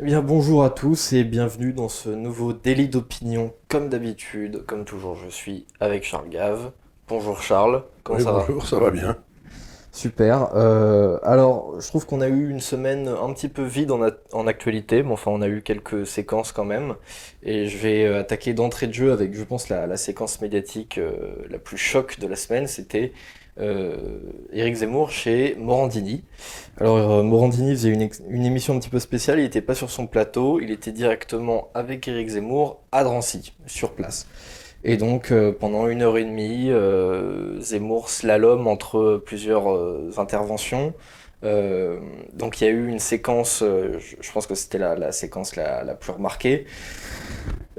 Eh bien, bonjour à tous et bienvenue dans ce nouveau délit d'opinion. Comme d'habitude, comme toujours, je suis avec Charles Gave. Bonjour Charles, comment Oui, ça va bonjour, ça va bien. Super. Euh, alors, je trouve qu'on a eu une semaine un petit peu vide en, actualité, mais enfin, on a eu quelques séquences quand même. Et je vais euh, attaquer d'entrée de jeu avec, je pense, la, la séquence médiatique euh, la plus choc de la semaine. C'était Éric Zemmour chez Morandini. Alors, euh, Morandini faisait une, émission un petit peu spéciale. Il n'était pas sur son plateau, il était directement avec Éric Zemmour à Drancy, sur place. Et donc, euh, pendant une heure et demie, euh, Zemmour slalom entre plusieurs euh, interventions. Euh, donc, il y a eu une séquence, euh, je, pense que c'était la, la séquence la, plus remarquée.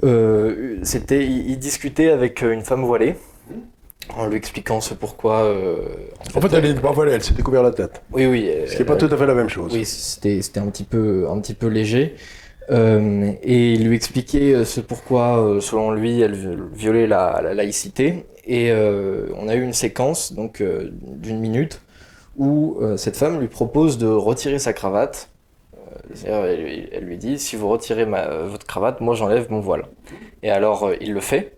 Euh, c'était, il discutait avec une femme voilée, en lui expliquant ce pourquoi. euh, En fait, elle voilée, elle s'est découvert la tête. oui, oui. Ce qui n'est pas tout à fait la même chose. oui, c'était un petit peu un petit peu léger. Euh, et il lui expliquait euh, ce pourquoi, euh, selon lui, elle vi- violait la, la laïcité. Et euh, on a eu une séquence donc d'une minute où cette femme lui propose de retirer sa cravate. C'est-à-dire, elle, lui- elle lui dit si vous retirez ma- votre cravate, moi j'enlève mon voile. Et alors il le fait.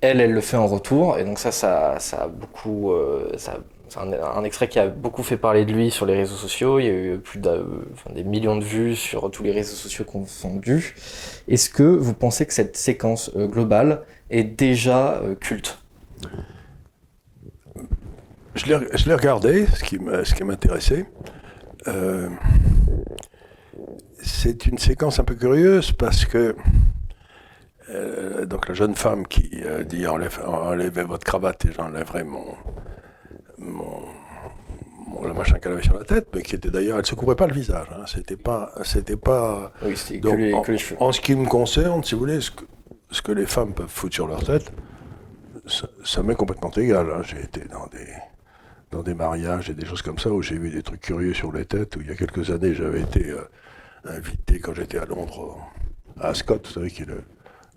Elle, elle le fait en retour. Et donc ça, ça, ça a beaucoup, euh, ça, c'est un, extrait qui a beaucoup fait parler de lui sur les réseaux sociaux. Il y a eu plus d'un, enfin, des millions de vues sur tous les réseaux sociaux confondus. Est-ce que vous pensez que cette séquence euh, globale est déjà euh, culte? Je l'ai regardé, ce qui m'intéressait. C'est une séquence un peu curieuse parce que euh, donc la jeune femme qui euh, dit Enlève- enlevez votre cravate et j'enlèverai mon, mon, mon- le machin qu'elle avait sur la tête, mais qui était d'ailleurs, elle se couvrait pas le visage. Hein, c'était pas, c'était pas. Oui, c'était que Donc, les, en, que les cheveux. en ce qui me concerne, si vous voulez, ce que, ce que les femmes peuvent foutre sur leur tête, ça, ça m'est complètement égal. hein. J'ai été dans des, dans des mariages et des choses comme ça où j'ai vu des trucs curieux sur les têtes. Où il y a quelques années, j'avais été euh, invité quand j'étais à Londres, à Ascot, vous savez, qui est le-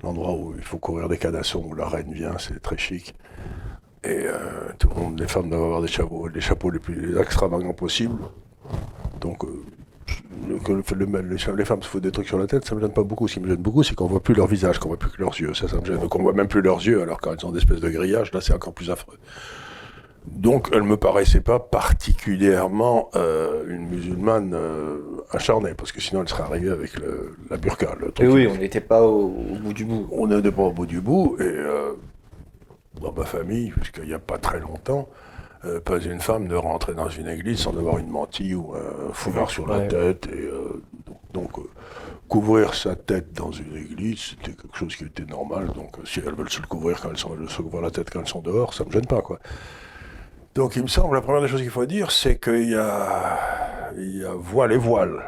l'endroit où il faut courir des canassons, où la reine vient, c'est très chic. Et euh, tout le monde, les femmes doivent avoir des chapeaux, les chapeaux les plus extravagants possibles. Donc, euh, le- le- le- les, les femmes se foutent des trucs sur la tête, ça me gêne pas beaucoup. Ce qui me gêne beaucoup, c'est qu'on voit plus leur visage, qu'on voit plus que leurs yeux. Ça, ça me gêne. Donc, on voit même plus leurs yeux, alors quand ils ont des espèces de grillages, là, c'est encore plus affreux. Donc, elle me paraissait pas particulièrement euh, une musulmane euh, acharnée, parce que sinon, elle serait arrivée avec le- la burqa. Le Oui, truc oui, on n'était pas au, au bout du bout. on n'était pas au bout du bout, et euh, dans ma famille, jusqu'il n'y a pas très longtemps, euh, pas une femme ne rentrait dans une église sans avoir une mantille ou un foulard sur la Ouais. tête. Et, euh, donc, euh, couvrir sa tête dans une église, c'était quelque chose qui était normal. Donc, euh, si elles veulent se le couvrir quand elles sont, se couvrir la tête quand elles sont dehors, ça me gêne pas, quoi. Donc, il me semble, la première des choses qu'il faut dire, c'est qu'il y a, il y a voile et voile.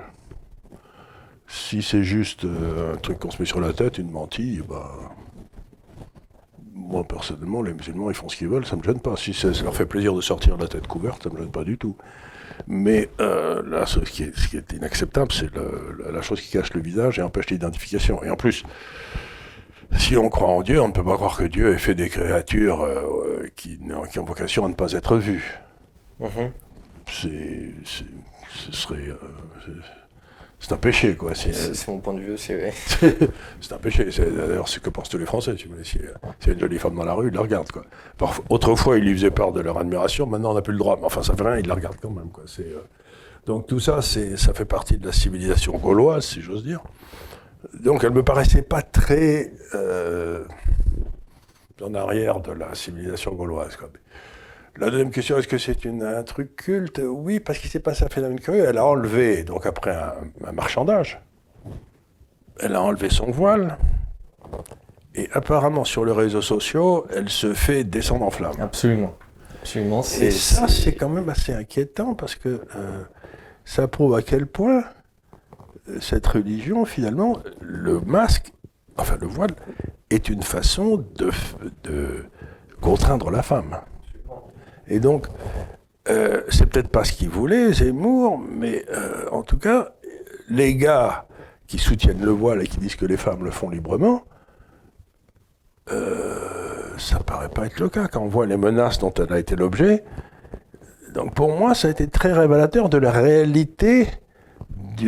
Si c'est juste euh, un truc qu'on se met sur la tête, une mantille, bah, moi personnellement, les musulmans ils font ce qu'ils veulent, ça me gêne pas. Si ça, leur fait plaisir de sortir la tête couverte, ça me gêne pas du tout. Mais euh, là, ce qui, est, inacceptable, c'est la chose qui cache le visage et empêche l'identification. Et en plus, si on croit en Dieu, on ne peut pas croire que Dieu ait fait des créatures euh, qui, ont vocation à ne pas être vues. Mhm. C'est, c'est- ce serait, euh, c'est- c'est un péché, quoi. C'est, mon point de vue, c'est c'est un péché. C'est d'ailleurs ce que pensent tous les Français. Si vous voulez, si euh, s'il y a une jolie femme dans la rue, ils la regardent. Quoi. Parfois, autrefois, ils lui faisaient peur de leur admiration. Maintenant, on n'a plus le droit. Mais enfin, ça fait rien. Ils la regardent quand même. Quoi. C'est, euh, Donc tout ça, c'est, ça fait partie de la civilisation gauloise, si j'ose dire. Donc, elle me paraissait pas très euh, en arrière de la civilisation gauloise. Quoi. La deuxième question, est-ce que c'est un truc culte? Oui, parce qu'il s'est passé un phénomène curieux. Elle a enlevé, donc après un, un marchandage, elle a enlevé son voile. Et apparemment, sur les réseaux sociaux, elle se fait descendre en flammes. absolument. Absolument, Et ça, c'est quand même assez inquiétant parce que euh, ça prouve à quel point cette religion, finalement, le masque, enfin le voile, est une façon de, contraindre la femme. Et donc, euh, c'est peut-être pas ce qu'il voulait, Zemmour, mais euh, en tout cas, les gars qui soutiennent le voile et qui disent que les femmes le font librement, euh, ça paraît pas être le cas quand on voit les menaces dont elle a été l'objet. Donc pour moi, ça a été très révélateur de la réalité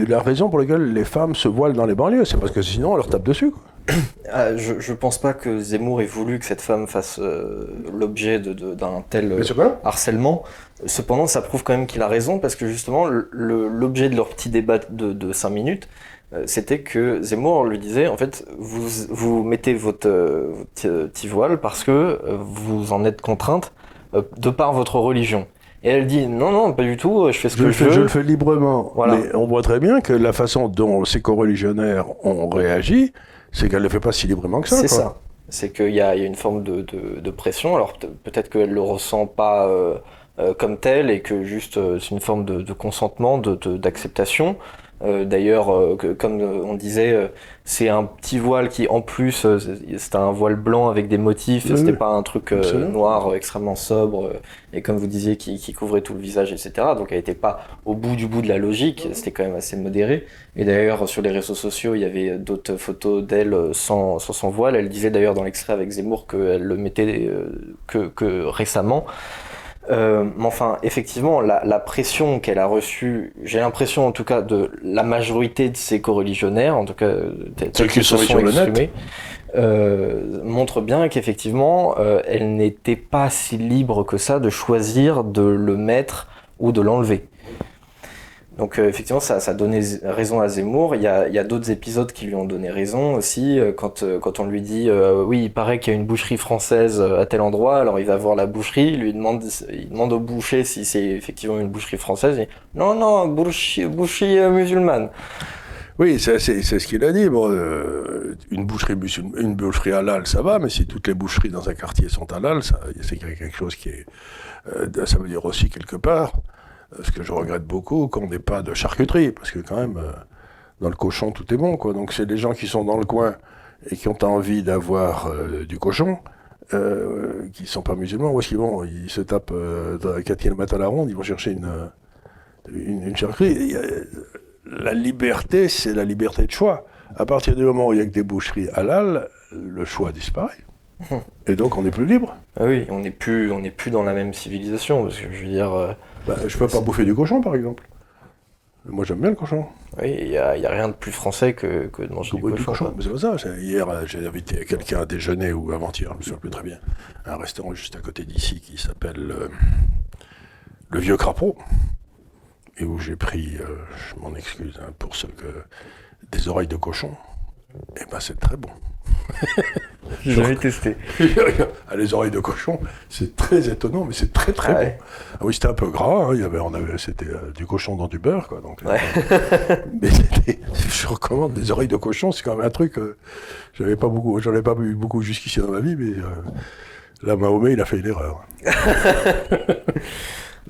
la raison pour laquelle les femmes se voilent dans les banlieues. C'est parce que sinon, on leur tape dessus. Quoi. Ah, je, je pense pas que Zemmour ait voulu que cette femme fasse euh, l'objet de- de- d'un tel euh, harcèlement. Cependant, ça prouve quand même qu'il a raison parce que justement, l'objet de leur petit débat de, de 5 minutes, euh, c'était que Zemmour lui disait en fait, vous, vous mettez votre, votre petit voile parce que vous en êtes contrainte de par votre religion. Et elle dit non, non, pas du tout, je fais ce Je que je fais, veux. je le fais librement. Voilà. Mais on voit très bien que la façon dont ces coreligionnaires ont réagi, c'est qu'elle ne le fait pas si librement que ça. C'est ça. C'est qu'il y a, il y a une forme de, de- de pression. Alors peut- peut-être qu'elle le ressent pas euh, euh, comme tel et que juste euh, c'est une forme de, de consentement, de- d'acceptation. D'ailleurs, euh, comme euh, on disait, euh, c'est un petit voile qui, en plus, euh, c'est- c'était un voile blanc avec des motifs. Oui, c'était oui. pas un truc euh, noir euh, extrêmement sobre euh, et comme vous disiez, qui, qui couvrait tout le visage, etc. Donc elle était pas au bout du bout de la logique. C'était quand même assez modéré. Et d'ailleurs, sur les réseaux sociaux, il y avait d'autres photos d'elle euh, sans, sans son voile. Elle disait d'ailleurs dans l'extrait avec Zemmour qu'elle le mettait euh, que, que récemment. Euh, mais enfin, effectivement, la, la pression qu'elle a reçue, j'ai l'impression en tout cas de la majorité de ses coreligionnaires, en tout cas Ceux qui sont sur le net. exprimés, euh, montre bien qu'effectivement, euh, elle n'était pas si libre que ça de choisir de le mettre ou de l'enlever. Donc euh, effectivement, ça, ça donnait raison à Zemmour. Il y a, y a d'autres épisodes qui lui ont donné raison aussi. euh, Quand, euh, quand on lui dit, euh, oui, il paraît qu'il y a une boucherie française euh, à tel endroit, alors il va voir la boucherie, il lui demande, il demande au boucher si c'est effectivement une boucherie française. Non, non, boucherie, boucherie euh, musulmane. Oui, c'est ce qu'il a dit. Bon, euh, une boucherie une boucherie halal, ça va, mais si toutes les boucheries dans un quartier sont halal, c'est quelque chose qui est. euh, ça veut dire aussi quelque part, ce que je regrette beaucoup, qu'on n'ait pas de charcuterie, parce que quand même, euh, dans le cochon, tout est bon, quoi. Donc c'est les gens qui sont dans le coin et qui ont envie d'avoir euh, du cochon. Euh, qui sont pas musulmans, où est-ce qu'ils vont Ils se tapent euh, dans 4 km à la ronde, ils vont chercher une, euh, une, une charcuterie. La liberté, c'est la liberté de choix. À partir du moment où il y a que des boucheries halal, le choix disparaît. Et donc on n'est plus libre. Ah oui, on n'est plus, on plus dans la même civilisation, parce que je veux dire, euh, Bah, je peux pas bouffer du cochon, par exemple. Moi, j'aime bien le cochon. oui, il y a, rien de plus français que, que de manger du Du cochon. c'est pas ça. Hier, euh, j'ai invité quelqu'un à déjeuner, ou avant-hier, je me souviens plus très bien, à un restaurant juste à côté d'ici qui s'appelle euh, Le Vieux Crapaud. Et où j'ai pris, euh, je m'en excuse hein, pour ceux que. des oreilles de cochon. Et ben, c'est très bon. J'ai jamais testé. Ah, les oreilles de cochon, c'est très étonnant, mais c'est très très Ah bon. ouais. Ah oui, c'était un peu gras, hein, il y avait, on avait, c'était euh, du cochon dans du beurre, quoi. Donc, euh, mais je recommande des oreilles de cochon, c'est quand même un truc. euh, j'avais pas beaucoup, j'en ai pas eu beaucoup jusqu'ici dans ma vie, mais là, Mahomet, il a fait une erreur.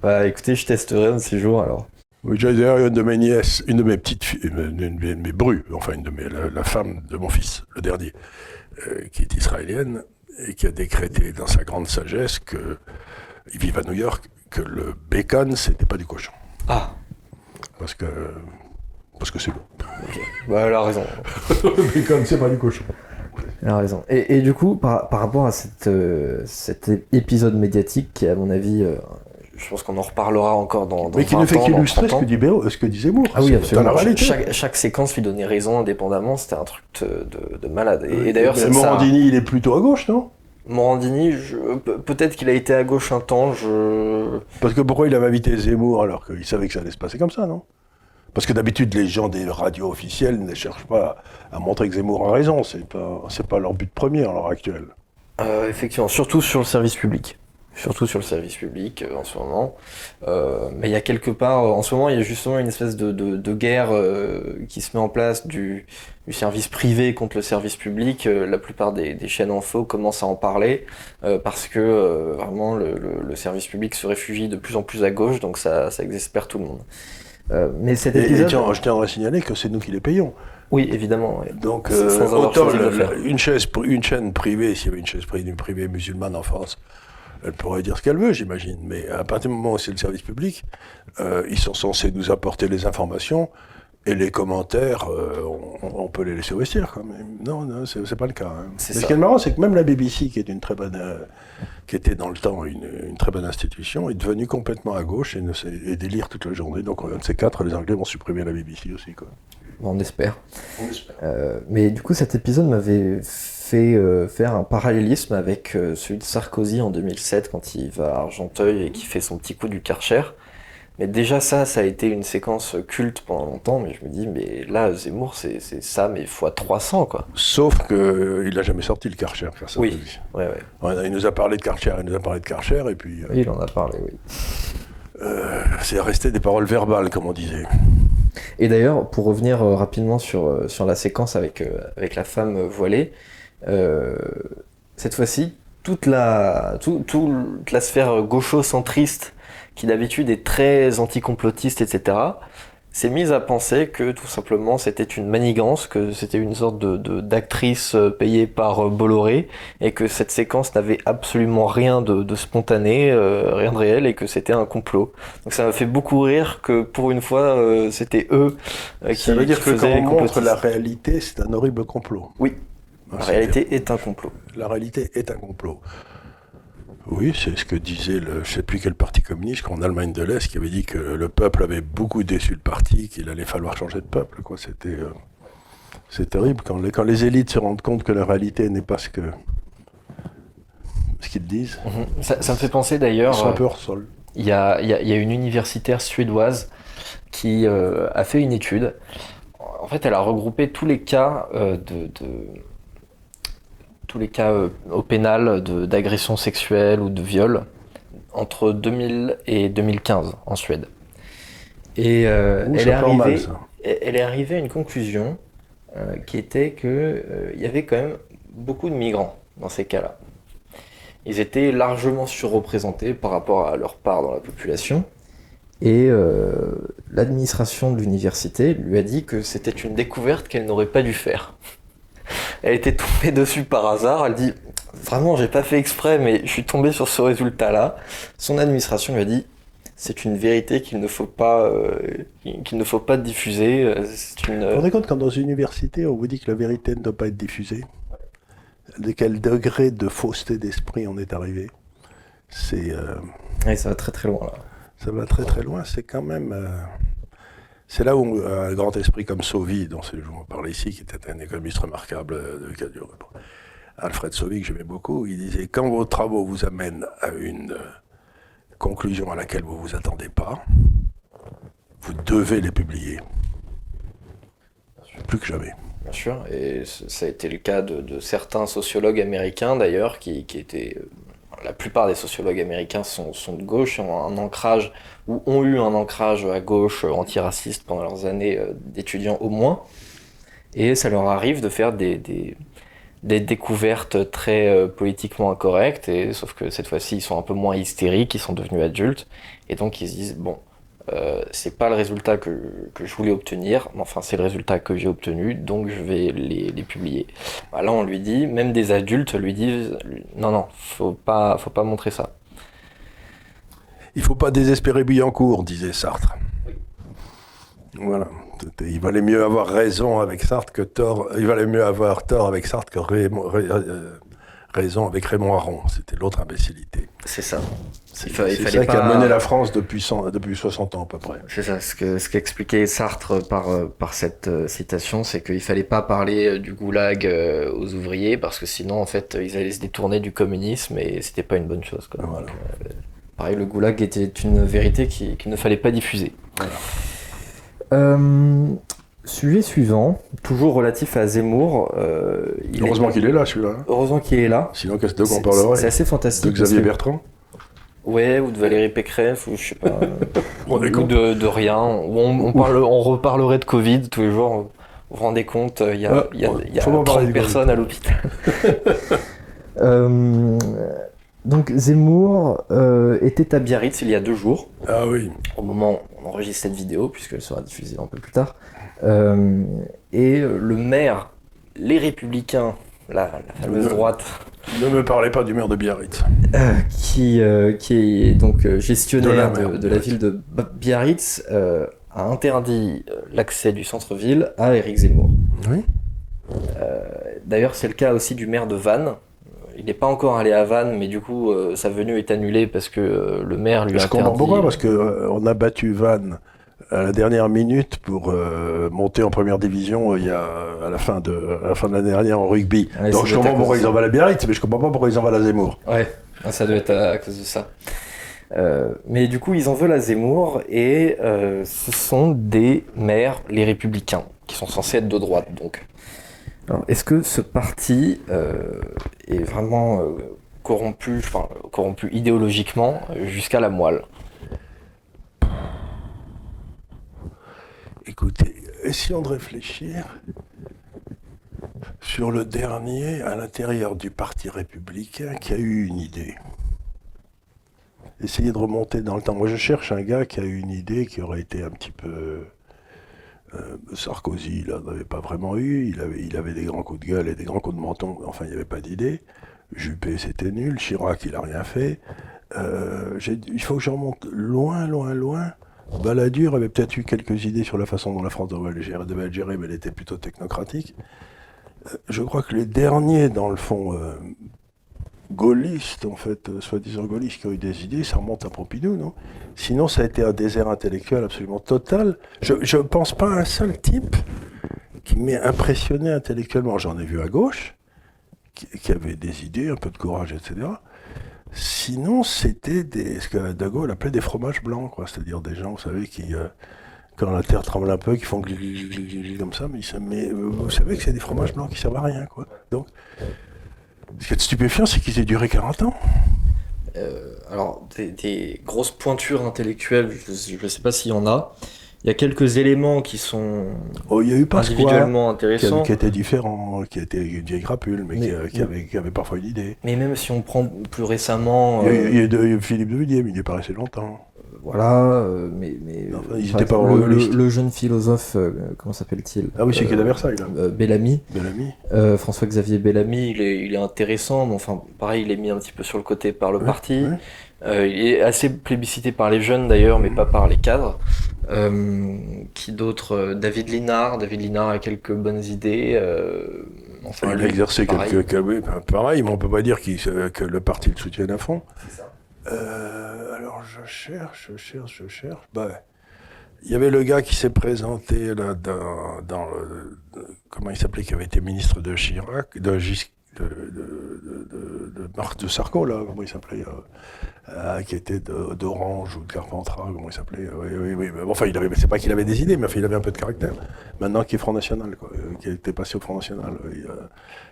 Bah écoutez, je testerai un de ces jours alors. Oui, j'ai d'ailleurs une de mes nièces, une de mes petites filles, une, une de mes brues, enfin une de mes, la, la femme de mon fils, le dernier, qui est israélienne et qui a décrété dans sa grande sagesse que ils vivent à New York, que le bacon c'était pas du cochon, Ah, parce que parce que c'est bon. bah elle a raison. le bacon c'est pas du cochon. Elle a raison. Et, et du coup, par, par rapport à cette, euh, cet épisode médiatique qui, à mon avis, euh, je pense qu'on en reparlera encore dans, dans Mais qui 20 ne fait qu'illustrer 30 ce que dit Béraud- ce que dit Zemmour. Ah oui, absolument. la. Chaque, chaque séquence lui donnait raison indépendamment, c'était un truc de, de- de malade. Et, et d'ailleurs, Mais c'est ça. Morandini, il est plutôt à gauche, non? Morandini, je- pe- peut-être qu'il a été à gauche un temps, je... Parce que pourquoi il avait invité Zemmour alors qu'il savait que ça allait se passer comme ça, non? Parce que d'habitude, les gens des radios officielles ne cherchent pas à montrer que Zemmour a raison. C'est pas, c'est pas leur but premier à l'heure actuelle. Euh, effectivement, surtout sur le service public. Surtout sur le service public euh, en ce moment. Euh, mais il y a quelque part, euh, en ce moment, il y a justement une espèce de, de, de guerre euh, qui se met en place du, du service privé contre le service public. Euh, la plupart des, des chaînes info commencent à en parler euh, parce que euh, vraiment le, le, le service public se réfugie de plus en plus à gauche, donc ça, ça exaspère tout le monde. Euh, mais cet Et, et épisode, tiens, je tiens à signaler que c'est nous qui les payons. oui, évidemment. ouais. Donc, euh, autant le- une, chaise, une chaîne privée, s'il y avait une chaîne privée, privée musulmane en France, elle pourrait dire ce qu'elle veut, j'imagine. Mais à partir du moment où c'est le service public, euh, ils sont censés nous apporter les informations Et les commentaires, euh, on, on peut les laisser au vestiaire quand même. Non, non, c'est pas le cas. hein. Mais ce ça. qui est marrant, c'est que même la BBC, qui est une très bonne, euh, qui était dans le temps une, une très bonne institution, est devenue complètement à gauche et, ne sait- et délire toute la journée. Donc un de ces quatre, les Anglais vont supprimer la BBC aussi. Quoi. Bon, on espère. Mais du coup, cet épisode m'avait fait euh, faire un parallélisme avec euh, celui de Sarkozy en 2007 quand il va à Argenteuil et qui fait son petit coup du Karcher. Mais déjà ça, ça a été une séquence culte pendant longtemps, mais je me dis, mais là, Zemmour, c'est ça, mais fois 300, quoi. Sauf qu'il n'a jamais sorti le Karcher. car ça, Oui. Ouais, ouais. Il nous a parlé de Karcher, il nous a parlé de Karcher, et puis euh, il en a parlé, oui. euh, c'est resté des paroles verbales, comme on disait. Et d'ailleurs, pour revenir euh, rapidement sur, euh, sur la séquence avec, euh, avec la femme euh, voilée, euh, cette fois-ci, toute la, tout, toute la sphère gaucho-centriste, qui d'habitude est très anticomplotiste, etc., s'est mise à penser que tout simplement c'était une manigance, que c'était une sorte de, de- d'actrice euh, payée par euh, Bolloré, et que cette séquence n'avait absolument rien de, de spontané, euh, rien de réel, et que c'était un complot. Donc ça m'a fait beaucoup rire que pour une fois euh, c'était eux euh, qui, Ça veut dire qui que quand on montre la réalité, c'est un horrible complot. Oui. La réalité est un complot. La réalité est un complot. Oui, c'est ce que disait le, je sais plus quel parti communiste en Allemagne de l'Est qui avait dit que le peuple avait beaucoup déçu le parti, qu'il allait falloir changer de peuple. Quoi. C'était, euh, c'est terrible quand les, quand les élites se rendent compte que la réalité n'est pas ce que ce qu'ils disent. Mhm. Ça, ça me fait penser Ils d'ailleurs. sont un euh, peu hors sol. Il y a, il y a- il y a une universitaire suédoise qui euh, a fait une étude. En fait, elle a regroupé tous les cas euh, de, de- tous les cas euh, au pénal d'agression sexuelle ou de viol entre 2000 et 2015 en Suède. Et euh, Ouh, elle, est mal, arrivée, ça. elle est arrivée à une conclusion euh, qui était que euh, il y avait quand même beaucoup de migrants dans ces cas-là. Ils étaient largement surreprésentés par rapport à leur part dans la population. Et l'administration de l'université lui a dit que c'était une découverte qu'elle n'aurait pas dû faire. Elle était tombée dessus par hasard. Elle dit Vraiment, j'ai pas fait exprès, mais je suis tombé sur ce résultat-là. Son administration lui a dit C'est une vérité qu'il ne faut pas, euh, qu'il ne faut pas diffuser. Euh, C'est une. Vous vous rendez compte quand dans une université, on vous dit que la vérité ne doit pas être diffusée? De quel degré de fausseté d'esprit on est arrivé? C'est. euh, ça va très très loin là. Ça va très très loin, c'est quand même. euh, c'est là où un grand esprit comme Sauvy, dont c'est- on parle ici, qui était un économiste remarquable, euh, de, Alfred Sauvy, que j'aimais beaucoup, il disait Quand vos travaux vous amènent à une euh, conclusion à laquelle vous ne vous attendez pas, vous devez les publier. Plus que jamais. Bien sûr, et ça a été le cas de, certains sociologues américains d'ailleurs, qui étaient. La plupart des sociologues américains sont, de gauche, ont un ancrage, ou ont eu un ancrage à gauche euh, antiraciste pendant leurs années euh, d'étudiants au moins. Et ça leur arrive de faire des, découvertes très euh, politiquement incorrectes, sauf que cette fois-ci ils sont un peu moins hystériques, ils sont devenus adultes, et donc ils se disent bon, euh, c'est pas le résultat que, que je voulais obtenir, mais enfin c'est le résultat que j'ai obtenu, donc je vais les, les publier. Bah, là on lui dit, même des adultes lui disent non non, faut pas, faut pas montrer ça. Il faut pas désespérer Billancourt, disait Sartre. Voilà. Il valait mieux avoir raison avec Sartre que tort. Il valait mieux avoir tort avec Sartre que euh, raison avec Raymond Aron. C'était l'autre imbécilité. C'est ça. C'est ça qui a mené la France depuis, 100 depuis 60 ans à peu près. C'est ça, ce que ce qu'expliquait Sartre par, euh, par cette euh, citation, c'est qu'il fallait pas parler euh, du goulag aux ouvriers parce que sinon en fait ils allaient se détourner du communisme et c'était pas une bonne chose. Quoi. Voilà. Donc, euh, pareil, le goulag était une vérité qui- qu'il ne fallait pas diffuser. Euh, sujet suivant, toujours relatif à Zemmour. euh, il est- Heureusement qu'il est là, celui-là. Heureusement qu'il est là. Sinon, qu'est-ce de quoi on C'est- parlerait C'est assez De fantastique. Xavier parce que- Bertrand Ouais, ou de Valérie Pécresse, ou je sais pas. On ou de, de rien. On, on, parle, on reparlerait de Covid tous les jours. Vous vous rendez compte, il y a, Ah, y a, il y a faut pas parler 30 de personnes à l'hôpital. Euh, donc Zemmour euh, était à Biarritz il y a deux jours, Ah oui. au moment où on enregistre cette vidéo, puisqu'elle sera diffusée un peu plus tard. Euh, et le maire, les Républicains, la, la fameuse droite, Ne me parlez pas du maire de Biarritz. euh, qui, euh, qui est donc gestionnaire De la de, mer, de la Biarritz. ville de Biarritz, a interdit l'accès du centre-ville à Éric Zemmour. Oui. D'ailleurs, c'est le cas aussi du maire de Vannes. Il n'est pas encore allé à Vannes, mais du coup, euh, sa venue est annulée parce que euh, le maire lui a Je comprends interdit. pourquoi, parce qu'on a battu Vannes à la dernière minute pour euh, monter en première division euh, il y a, à la fin de à la fin de l'année dernière en rugby. Ouais, Donc je comprends pourquoi ils en valent à Biarritz, mais je comprends pas pourquoi ils en valent à Zemmour. Ouais, ah, ça doit être à, à cause de ça. Euh, mais du coup, ils en veulent à Zemmour et ce sont des maires, les républicains, qui sont censés être de droite donc. Est-ce que ce parti est vraiment corrompu, enfin, corrompu idéologiquement jusqu'à la moelle? Écoutez, essayons de réfléchir sur le dernier à l'intérieur du Parti républicain qui a eu une idée. Essayez de remonter dans le temps. Moi, je cherche un gars qui a eu une idée qui aurait été un petit peu. euh, Sarkozy, il n'en avait pas vraiment eu. Il avait, des grands coups de gueule et des grands coups de menton. Enfin, il n'y avait pas d'idée. Juppé, c'était nul. Chirac, il n'a rien fait. Euh, il faut que je remonte loin, loin, loin. Balladur avait peut-être eu quelques idées sur la façon dont la France devait le gérer, mais elle était plutôt technocratique. Euh, Je crois que les derniers, dans le fond, euh, gaullistes, en fait, euh, soi-disant gaullistes, qui ont eu des idées, ça remonte à Pompidou, non? Sinon, ça a été un désert intellectuel absolument total. Je ne pense pas à un seul type qui m'ait impressionné intellectuellement. J'en ai vu à gauche, qui avait des idées, un peu de courage, etc. Sinon, c'était des, ce que De appelait des fromages blancs, quoi. C'est-à-dire des gens, vous savez, qui, euh, quand la terre tremble un peu, qui font comme ça, mais, euh, vous savez que c'est des fromages blancs qui servent à rien, quoi. Donc, ce qui est stupéfiant, c'est qu'ils aient duré 40 ans. Euh, alors, des grosses pointures intellectuelles, je ne sais pas s'il y en a. Il y a quelques éléments qui sont Oh, il y a eu individuellement intéressants. qui était différent, qui était une vieille crapule, mais, Mais- qui, euh, qui avait, qui avait parfois une idée. Mais même si on prend plus récemment, Il y a, euh, il y a de- Philippe de Villiers, mais il est pas resté longtemps. voilà, euh, mais, mais Non, enfin, euh, étaient pas le, le- le jeune philosophe, euh, comment s'appelle-t-il? Ah oui, c'est Euh, qui est à Versailles, là. euh, Bellamy, Bellamy. Euh, François-Xavier Bellamy, il est, il est intéressant, mais enfin, pareil, il est mis un petit peu sur le côté par le Ouais, parti. ouais. Euh, il est assez plébiscité par les jeunes d'ailleurs, mais pas par les cadres. Euh, qui d'autre? Euh, David Linard. David Linard a quelques bonnes idées. euh, enfin, il a exercé quelques. pareil, mais on peut pas dire qu'il- que le parti le soutienne à fond. C'est ça. Euh, alors je cherche, je cherche, je cherche. Ben, il y avait le gars qui s'est présenté là dans, dans le- comment il s'appelait, qui avait été ministre de Chirac, de Gis- de, Marc de Sarko là, comment il s'appelait, euh, euh, qui était d'Orange ou de Carpentras, comment il s'appelait. euh, Oui, oui, mais bon, enfin, il avait, c'est pas qu'il avait des idées, mais enfin, il avait un peu de caractère. Maintenant, qui est Front National, quoi, qui était passé au Front National,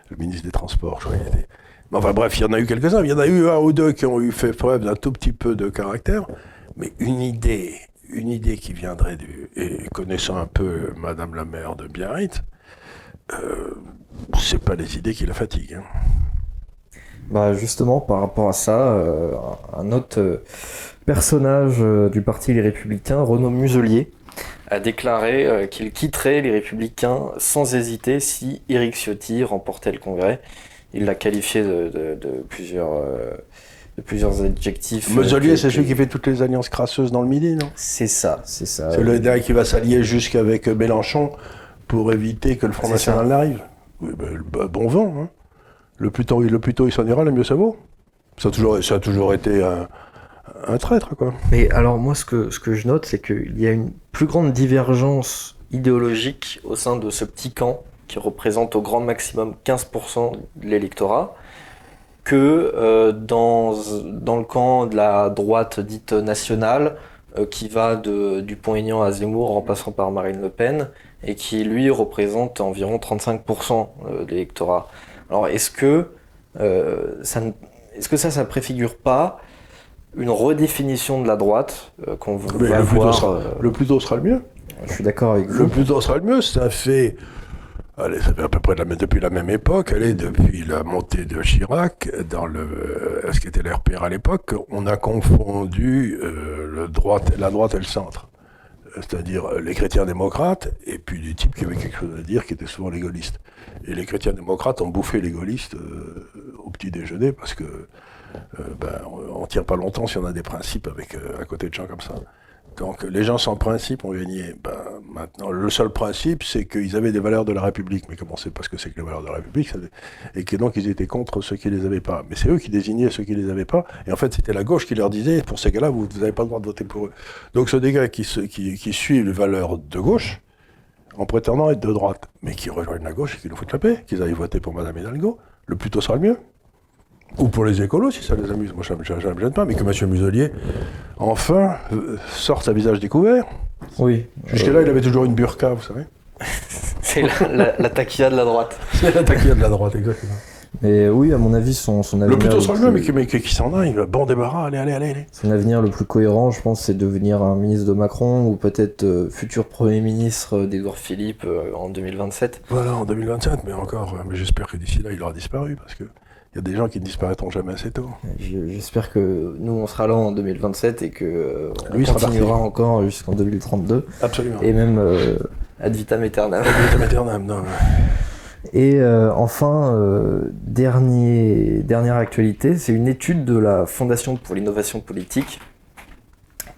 le ministre des Transports, je crois. qu'il était. Mais enfin bref, il y en a eu quelques-uns. Il y en a eu un ou deux qui ont eu fait preuve d'un tout petit peu de caractère. Mais une idée, une idée qui viendrait du. Et connaissant un peu Madame la maire de Biarritz, euh, c'est pas les idées qui la fatiguent. hein. Bah justement, par rapport à ça, euh, un autre euh, personnage euh, du parti Les Républicains, Renaud Muselier, a déclaré euh, qu'il quitterait les Républicains sans hésiter si Éric Ciotti remportait le Congrès. Il l'a qualifié de, de- de plusieurs, euh, de plusieurs adjectifs. Muselier, c'est celui qui fait toutes les alliances crasseuses dans le Midi, non? C'est ça, c'est ça. C'est le gars qui va s'allier jusqu'avec Mélenchon pour éviter que le Front National n'arrive. Oui, ben, le- bon vent. hein. Le plus tôt, le plus tôt il s'en ira, le mieux ça vaut. Ça a toujours, ça a toujours été un, un traître, quoi. Mais alors moi, ce que, ce que je note, c'est qu'il y a une plus grande divergence idéologique au sein de ce petit camp qui représente au grand maximum 15% de l'électorat que euh, dans, dans le camp de la droite dite nationale euh, qui va de Dupont-Aignan à Zemmour en passant par Marine Le Pen et qui lui représente environ 35% de l'électorat. Alors est-ce que euh, ça ne- est-ce que ça ça préfigure pas une redéfinition de la droite euh, qu'on va le, plus tôt voir sera, euh, le plus tôt sera le mieux. je suis d'accord avec Le vous plus tôt sera le mieux. Ça fait, allez, ça fait à peu près de la, même- depuis la même époque. Allez, depuis la montée de Chirac, dans le, euh, ce qui était l'RPR à l'époque, on a confondu euh, le droite, la droite et le centre. C'est-à-dire euh, les chrétiens démocrates et puis des types qui avaient quelque chose à dire, qui étaient souvent les. Et les chrétiens démocrates ont bouffé les gaullistes euh, au petit déjeuner parce que euh, ben, on ne tient pas longtemps si on a des principes avec, à côté de gens comme ça. Donc les gens sans principe ont gagné. Ben, maintenant, le seul principe, c'est qu'ils avaient des valeurs de la République, mais comment on sait pas ce que c'est que les valeurs de la République, et que donc ils étaient contre ceux qui les avaient pas. Mais c'est eux qui désignaient ceux qui les avaient pas, et en fait c'était la gauche qui leur disait, pour ces gars-là, vous n'avez pas le droit de voter pour eux. Donc ce gars qui, qui, qui suivent les valeurs de gauche, en prétendant être de droite, mais qui rejoignent la gauche et qui nous foutent la paix, qu'ils aillent voter pour Madame Hidalgo, le plus tôt sera le mieux. Ou pour les écolos, si ça les amuse. Moi, ça ne me gêne pas, mais que M. Muselier, enfin, euh, sorte à visage découvert. Oui. Jusque-là, il avait toujours une burqa, vous savez. C'est la, la, la taquilla de la droite. C'est la taquilla de la droite, exactement. Mais oui, à mon avis, son, son Le avenir. plus tôt sera le plus- mieux, mais qui, mais qui- qui s'en aille, bon débarras, allez, allez, allez, allez. Son avenir le plus cohérent, je pense, c'est devenir un ministre de Macron ou peut-être euh, futur Premier ministre d'Édouard Philippe euh, en 2027. Voilà, en 2027, mais encore, euh, mais j'espère que d'ici là, il aura disparu, parce que il y a des gens qui ne disparaîtront jamais assez tôt. Je- J'espère que nous, on sera là en 2027 et que euh, on Lui sera continuera encore jusqu'en 2032 Absolument. et même euh, ad vitam aeternam. Éternel, non, Et euh, enfin, euh, dernier, dernière actualité, c'est une étude de la Fondation pour l'innovation politique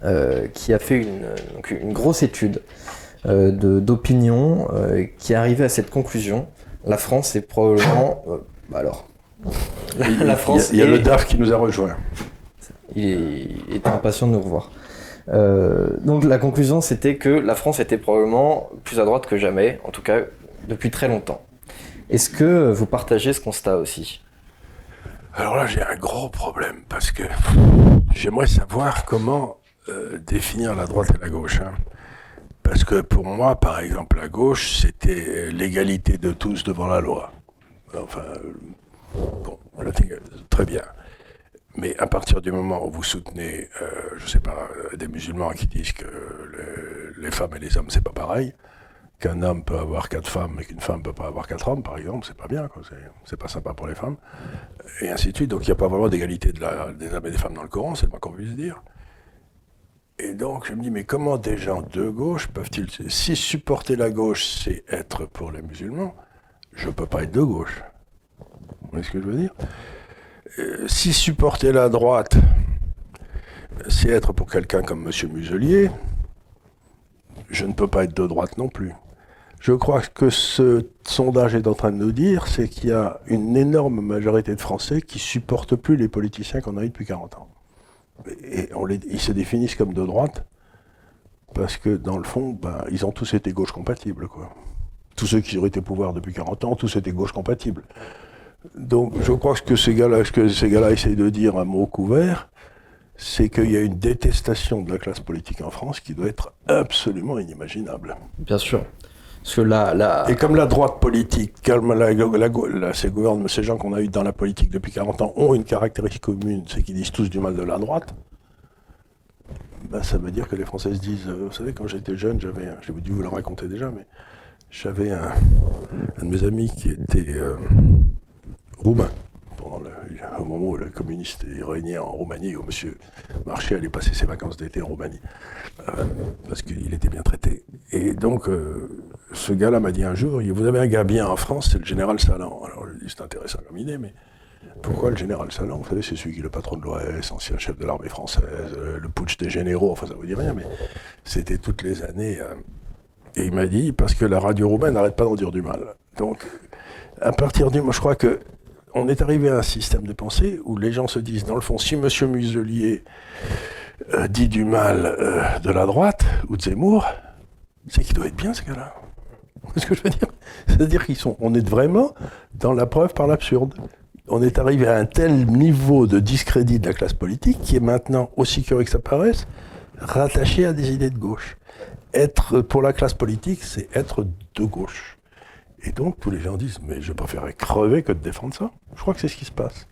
euh, qui a fait une, donc une grosse étude de- d'opinion qui est arrivée à cette conclusion. La France est probablement... bah alors... Il- la France Il y a, il y a est- le DAF qui nous a rejoints. il, est, impatient de nous revoir. Euh, donc la conclusion c'était que la France était probablement plus à droite que jamais, en tout cas depuis très longtemps. Est-ce que vous partagez ce constat aussi? Alors là, j'ai un gros problème parce que j'aimerais savoir comment euh, définir la droite et la gauche. hein. Parce que pour moi, par exemple, la gauche, c'était l'égalité de tous devant la loi. Enfin, bon, très bien. Mais à partir du moment où vous soutenez, euh, je sais pas, euh, des musulmans qui disent que le- les femmes et les hommes, c'est pas pareil, qu'un homme peut avoir quatre femmes et qu'une femme peut pas avoir quatre hommes, par exemple, c'est pas bien. C'est- pas sympa pour les femmes et ainsi de suite. Donc il n'y a pas vraiment d'égalité des hommes et des femmes dans le Coran, c'est le moins qu'on puisse dire. Et donc je me dis, mais comment des gens de gauche peuvent-ils... Si supporter la gauche, c'est être pour les musulmans, je ne peux pas être de gauche. Voyez ce que je veux dire Euh, Si supporter la droite, c'est être pour quelqu'un comme M. Muselier, je ne peux pas être de droite non plus. Je crois que ce sondage est en train de nous dire, c'est qu'il y a une énorme majorité de Français qui supportent plus les politiciens qu'on a eu depuis 40 ans. Et ils se définissent comme de droite parce que dans le fond, ben, ils ont tous été gauche compatibles. Tous ceux qui ont été au pouvoir depuis 40 ans, tous étaient gauche compatibles. Donc je crois que ce que ces gars-là, essayent de dire à mot couvert, c'est qu'il y a une détestation de la classe politique en France qui doit être absolument inimaginable. Bien sûr. Parce que là, là Et comme la droite politique, comme la, la- la- ces, gens qu'on a eu dans la politique depuis 40 ans ont une caractéristique commune, c'est qu'ils disent tous du mal de la droite, ben, ça veut dire que les Français se disent, euh, vous savez, quand j'étais jeune, j'avais, j'ai dû vous le raconter déjà, mais j'avais un, un de mes amis qui était euh, roumain. Au moment où le communiste régné en Roumanie, où M. Marché allait passer ses vacances d'été en Roumanie, euh, parce qu'il était bien traité. Et donc, euh, ce gars-là m'a dit un jour, il- vous avez un gars bien en France, c'est le général Salan. Alors, je lui ai dit, c'est intéressant comme idée, mais pourquoi le général Salan? Vous savez, c'est celui qui est le patron de l'OAS, ancien chef de l'armée française, euh, le putsch des généraux, enfin, ça vous dit rien, mais c'était toutes les années. et il m'a dit, parce que la radio roumaine n'arrête pas d'en dire du mal. Donc, à partir du... Moi, je crois que on est arrivé à un système de pensée où les gens se disent, dans le fond, si M. Muselier euh, dit du mal euh, de la droite ou de Zemmour, c'est qu'il doit être bien, ce gars-là. Ce que je veux dire? C'est-à-dire qu'ils sont... On est vraiment dans la preuve par l'absurde. On est arrivé à un tel niveau de discrédit de la classe politique qui est maintenant, aussi curieux que ça paraisse, rattaché à des idées de gauche. Être pour la classe politique, c'est être de gauche. Et donc, tous les gens disent, mais je préférerais crever que de défendre ça. Je crois que c'est ce qui se passe.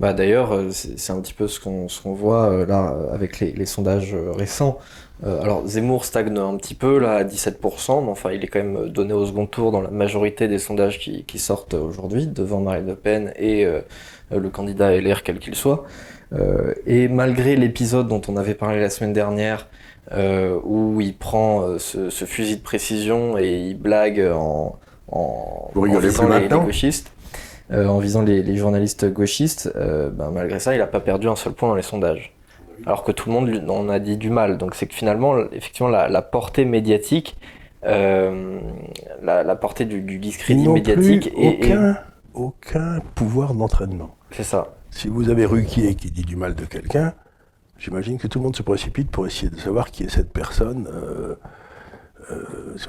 Bah d'ailleurs, euh, c'est un petit peu ce qu'on voit euh, là euh, avec les, sondages récents. Alors Zemmour stagne un petit peu là à 17%, mais enfin il est quand même donné au second tour dans la majorité des sondages qui, sortent aujourd'hui devant Marine Le Pen et le candidat LR quel qu'il soit. Et malgré l'épisode dont on avait parlé la semaine dernière, où il prend ce fusil de précision et il blague en, en, Vous en visant plus les- gauchistes euh, en visant les, les journalistes gauchistes, euh, ben, malgré ça, il n'a pas perdu un seul point dans les sondages. alors que tout le monde en a dit du mal. Donc c'est que finalement, effectivement, la, portée médiatique, euh, la, portée du, discrédit médiatique et aucun, aucun pouvoir d'entraînement. C'est ça. Si vous avez Ruquier qui dit du mal de quelqu'un, j'imagine que tout le monde se précipite pour essayer de savoir qui est cette personne. Euh,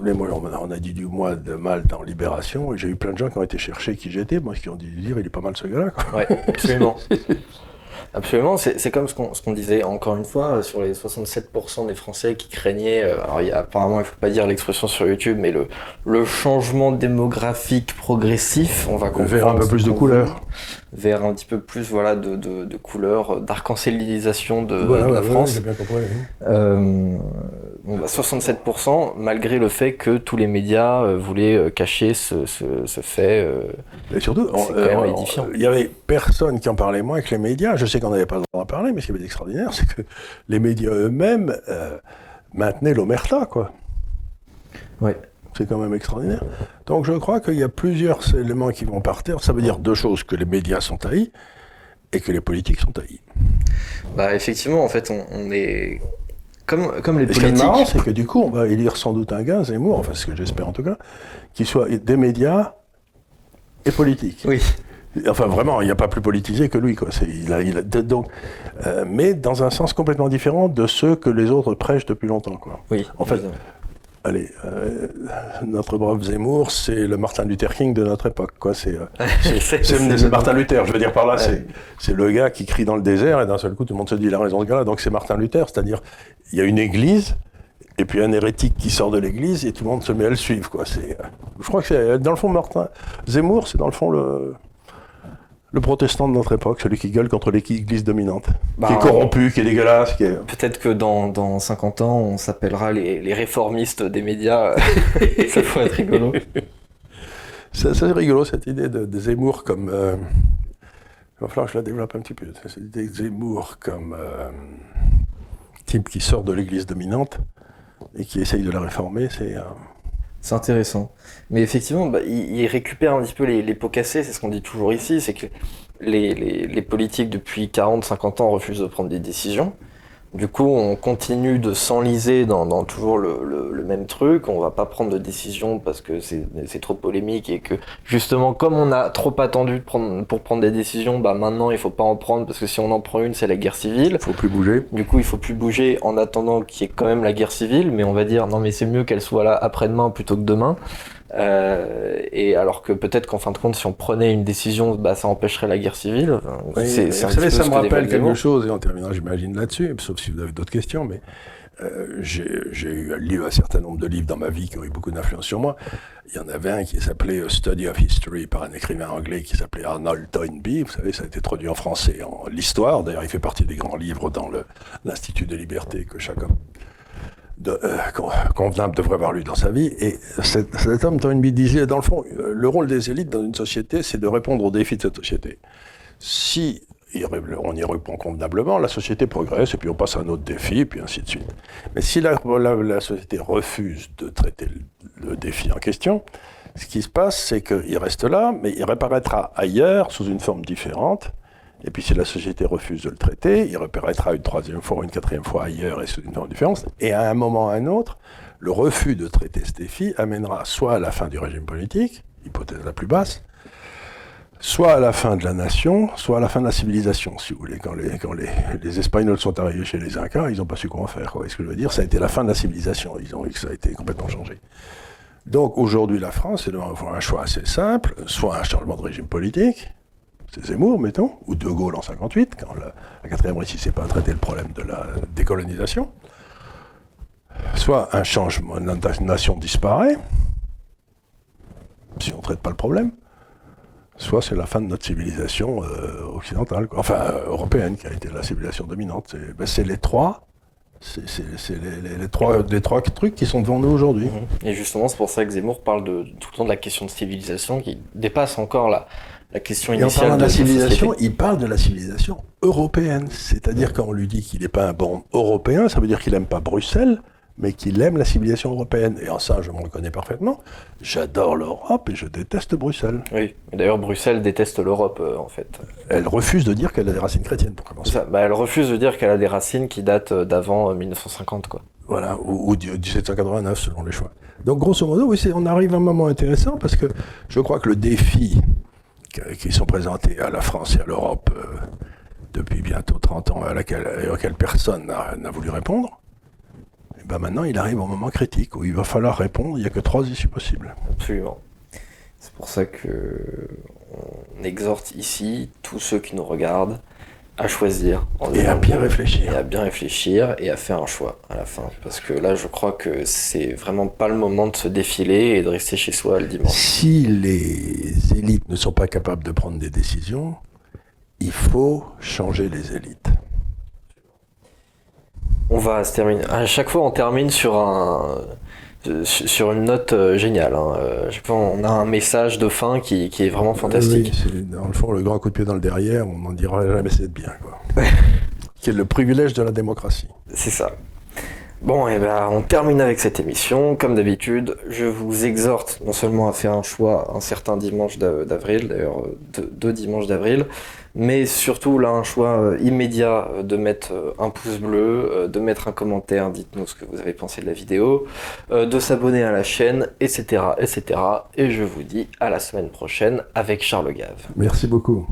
euh, moi, on a dit du moi de mal dans Libération, et j'ai eu plein de gens qui ont été chercher qui j'étais, moi, qui ont dit dire il est pas mal ce gars-là. Ouais, absolument. Absolument, c'est comme ce qu'on disait encore une fois sur les 67% des Français qui craignaient, euh, alors il y a, apparemment il faut pas dire l'expression sur YouTube, mais le, le changement démographique progressif, on va comprendre. Vers un peu plus de couleurs. Vers un petit peu plus voilà, de, de, de couleurs, d'arc-en-ciélisation de, de, la France. bien compris, euh, 67% malgré le fait que tous les médias euh, voulaient euh, cacher ce, ce, fait. Euh, et surtout, il y avait personne qui en parlait moins que les médias. Je sais qu'on n'avait pas le droit d'en parler, mais ce qui était extraordinaire, c'est que les médias eux-mêmes maintenaient l'omerta, quoi. Oui. C'est quand même extraordinaire. Donc je crois qu'il y a plusieurs éléments qui vont partir. Ça veut dire deux choses, que les médias sont haïs et que les politiques sont haïs. Bah effectivement, en fait, on est comme, comme les politiques. Ce qui est marrant, c'est que du coup, on va élire sans doute un gars, Zemmour, enfin ce que j'espère en tout cas, qui soit des médias et politique. Oui. Enfin, vraiment, il n'y a pas plus politisé que lui, quoi. Il a, il a, donc, euh, mais dans un sens complètement différent de ceux que les autres prêchent depuis longtemps, quoi. Oui. En fait, allez, euh, notre brave Zemmour, c'est le Martin Luther King de notre époque, quoi. C'est euh, Martin Luther, je veux dire par là, c'est le gars qui crie dans le désert et d'un seul coup tout le monde se dit il a raison ce gars-là. Donc c'est Martin Luther, c'est-à-dire il y a une église et puis un hérétique qui sort de l'église et tout le monde se met à le suivre, quoi. C'est, euh, je crois que c'est dans le fond Martin Zemmour, c'est dans le fond le le protestant de notre époque, celui qui gueule contre l'église dominante, qui est bah, corrompu, qui est dégueulasse. Qui est... Peut-être que dans, dans 50 ans, on s'appellera les, les, réformistes des médias. ça pourrait être rigolo. C'est rigolo cette idée de, Zemmour comme. Euh... Il va falloir que je la développe un petit peu. Cette idée de Zemmour comme euh, type qui sort de l'église dominante et qui essaye de la réformer, c'est. Euh, c'est intéressant. Mais effectivement, bah, il, récupère un petit peu les, pots cassés, c'est ce qu'on dit toujours ici, c'est que les, les politiques depuis 40-50 ans refusent de prendre des décisions. Du coup, on continue de s'enliser dans, dans, toujours le, le, même truc. On va pas prendre de décision parce que c'est trop polémique et que justement, comme on a trop attendu de prendre, pour prendre des décisions, bah maintenant il faut pas en prendre parce que si on en prend une, c'est la guerre civile. Il faut plus bouger. Du coup, il faut plus bouger en attendant qu'il y ait quand même la guerre civile, mais on va dire non mais c'est mieux qu'elle soit là après-demain plutôt que demain. Euh, et alors que peut-être qu'en fin de compte, si on prenait une décision, bah, ça empêcherait la guerre civile. Oui, c'est, vous savez, ça me rappelle quelque chose, et on terminera, j'imagine, là-dessus, sauf si vous avez d'autres questions, mais euh, j'ai, j'ai lu un certain nombre de livres dans ma vie qui ont eu beaucoup d'influence sur moi. Il y en avait un qui s'appelait Study of History par un écrivain anglais qui s'appelait Arnold Toynbee. Vous savez, ça a été traduit en français en l'histoire. D'ailleurs, il fait partie des grands livres dans le, l'Institut de liberté que chacun de, euh, convenable devrait avoir lu dans sa vie. Et cet, cet homme, Toynbee, disait, dans le fond, euh, le rôle des élites dans une société, c'est de répondre aux défis de cette société. Si on y répond convenablement, la société progresse, et puis on passe à un autre défi, et puis ainsi de suite. Mais si la, la, société refuse de traiter le, le, défi en question, ce qui se passe, c'est qu'il reste là, mais il réapparaîtra ailleurs, sous une forme différente, et puis si la société refuse de le traiter, il reparaîtra une troisième fois ou une quatrième fois ailleurs et sous une grande différence. Et à un moment ou à un autre, le refus de traiter ce défi amènera soit à la fin du régime politique, hypothèse la plus basse, soit à la fin de la nation, soit à la fin de la civilisation, si vous voulez. Quand les, Espagnols sont arrivés chez les Incas, ils n'ont pas su comment faire. Quoi. Ce que je veux dire, ça a été la fin de la civilisation. Ils ont vu que ça a été complètement changé. Donc aujourd'hui, la France est devant un choix assez simple, soit un changement de régime politique, c'est Zemmour, mettons, ou De Gaulle en 58, quand la, la 4ème République pas traité le problème de la décolonisation. Soit un changement, la nation disparaît, si on ne traite pas le problème, soit c'est la fin de notre civilisation euh, occidentale, enfin euh, européenne, qui a été la civilisation dominante. C'est ben, les trois. C'est les, trois, trois trucs qui sont devant nous aujourd'hui. Et justement, c'est pour ça que Zemmour parle de, tout le temps de la question de civilisation qui dépasse encore la, la question initiale. Et en de, la civilisation, il parle de la civilisation européenne. C'est-à-dire quand on lui dit qu'il n'est pas un bon européen, ça veut dire qu'il n'aime pas Bruxelles, mais qu'il aime la civilisation européenne. Et en ça, je me reconnais parfaitement. J'adore l'Europe et je déteste Bruxelles. Oui, d'ailleurs, Bruxelles déteste l'Europe, euh, en fait. Elle refuse de dire qu'elle a des racines chrétiennes, pour commencer. Ça, bah, elle refuse de dire qu'elle a des racines qui datent euh, d'avant 1950, quoi. Voilà, ou, ou 1789, selon les choix. Donc, grosso modo, oui, on arrive à un moment intéressant parce que je crois que le défi qui sont présentés à la France et à l'Europe depuis bientôt 30 ans, à laquelle, personne n'a voulu répondre, et ben maintenant il arrive au moment critique où il va falloir répondre, il n'y a que trois issues possibles. Absolument. C'est pour ça que on exhorte ici tous ceux qui nous regardent à choisir. et à bien réfléchir. Et à bien réfléchir et à faire un choix à la fin. Parce que là, je crois que c'est vraiment pas le moment de se défiler et de rester chez soi le dimanche. Si les élites ne sont pas capables de prendre des décisions, il faut changer les élites. On va se terminer. À chaque fois, on termine sur un sur une note euh, géniale. Hein. Euh, on a un message de fin qui, qui est vraiment fantastique. Oui, dans le fond, le grand coup de pied dans le derrière, on n'en dira jamais c'est bien. Quoi. qui est le privilège de la démocratie. C'est ça. Bon, et eh ben, on termine avec cette émission. Comme d'habitude, je vous exhorte non seulement à faire un choix un certain dimanche d'avril, d'ailleurs deux, dimanches d'avril, mais surtout là un choix euh, immédiat euh, de mettre euh, un pouce bleu, de mettre un commentaire, dites-nous ce que vous avez pensé de la vidéo, de s'abonner à la chaîne, etc., etc. Et je vous dis à la semaine prochaine avec Charles Gave. Merci beaucoup.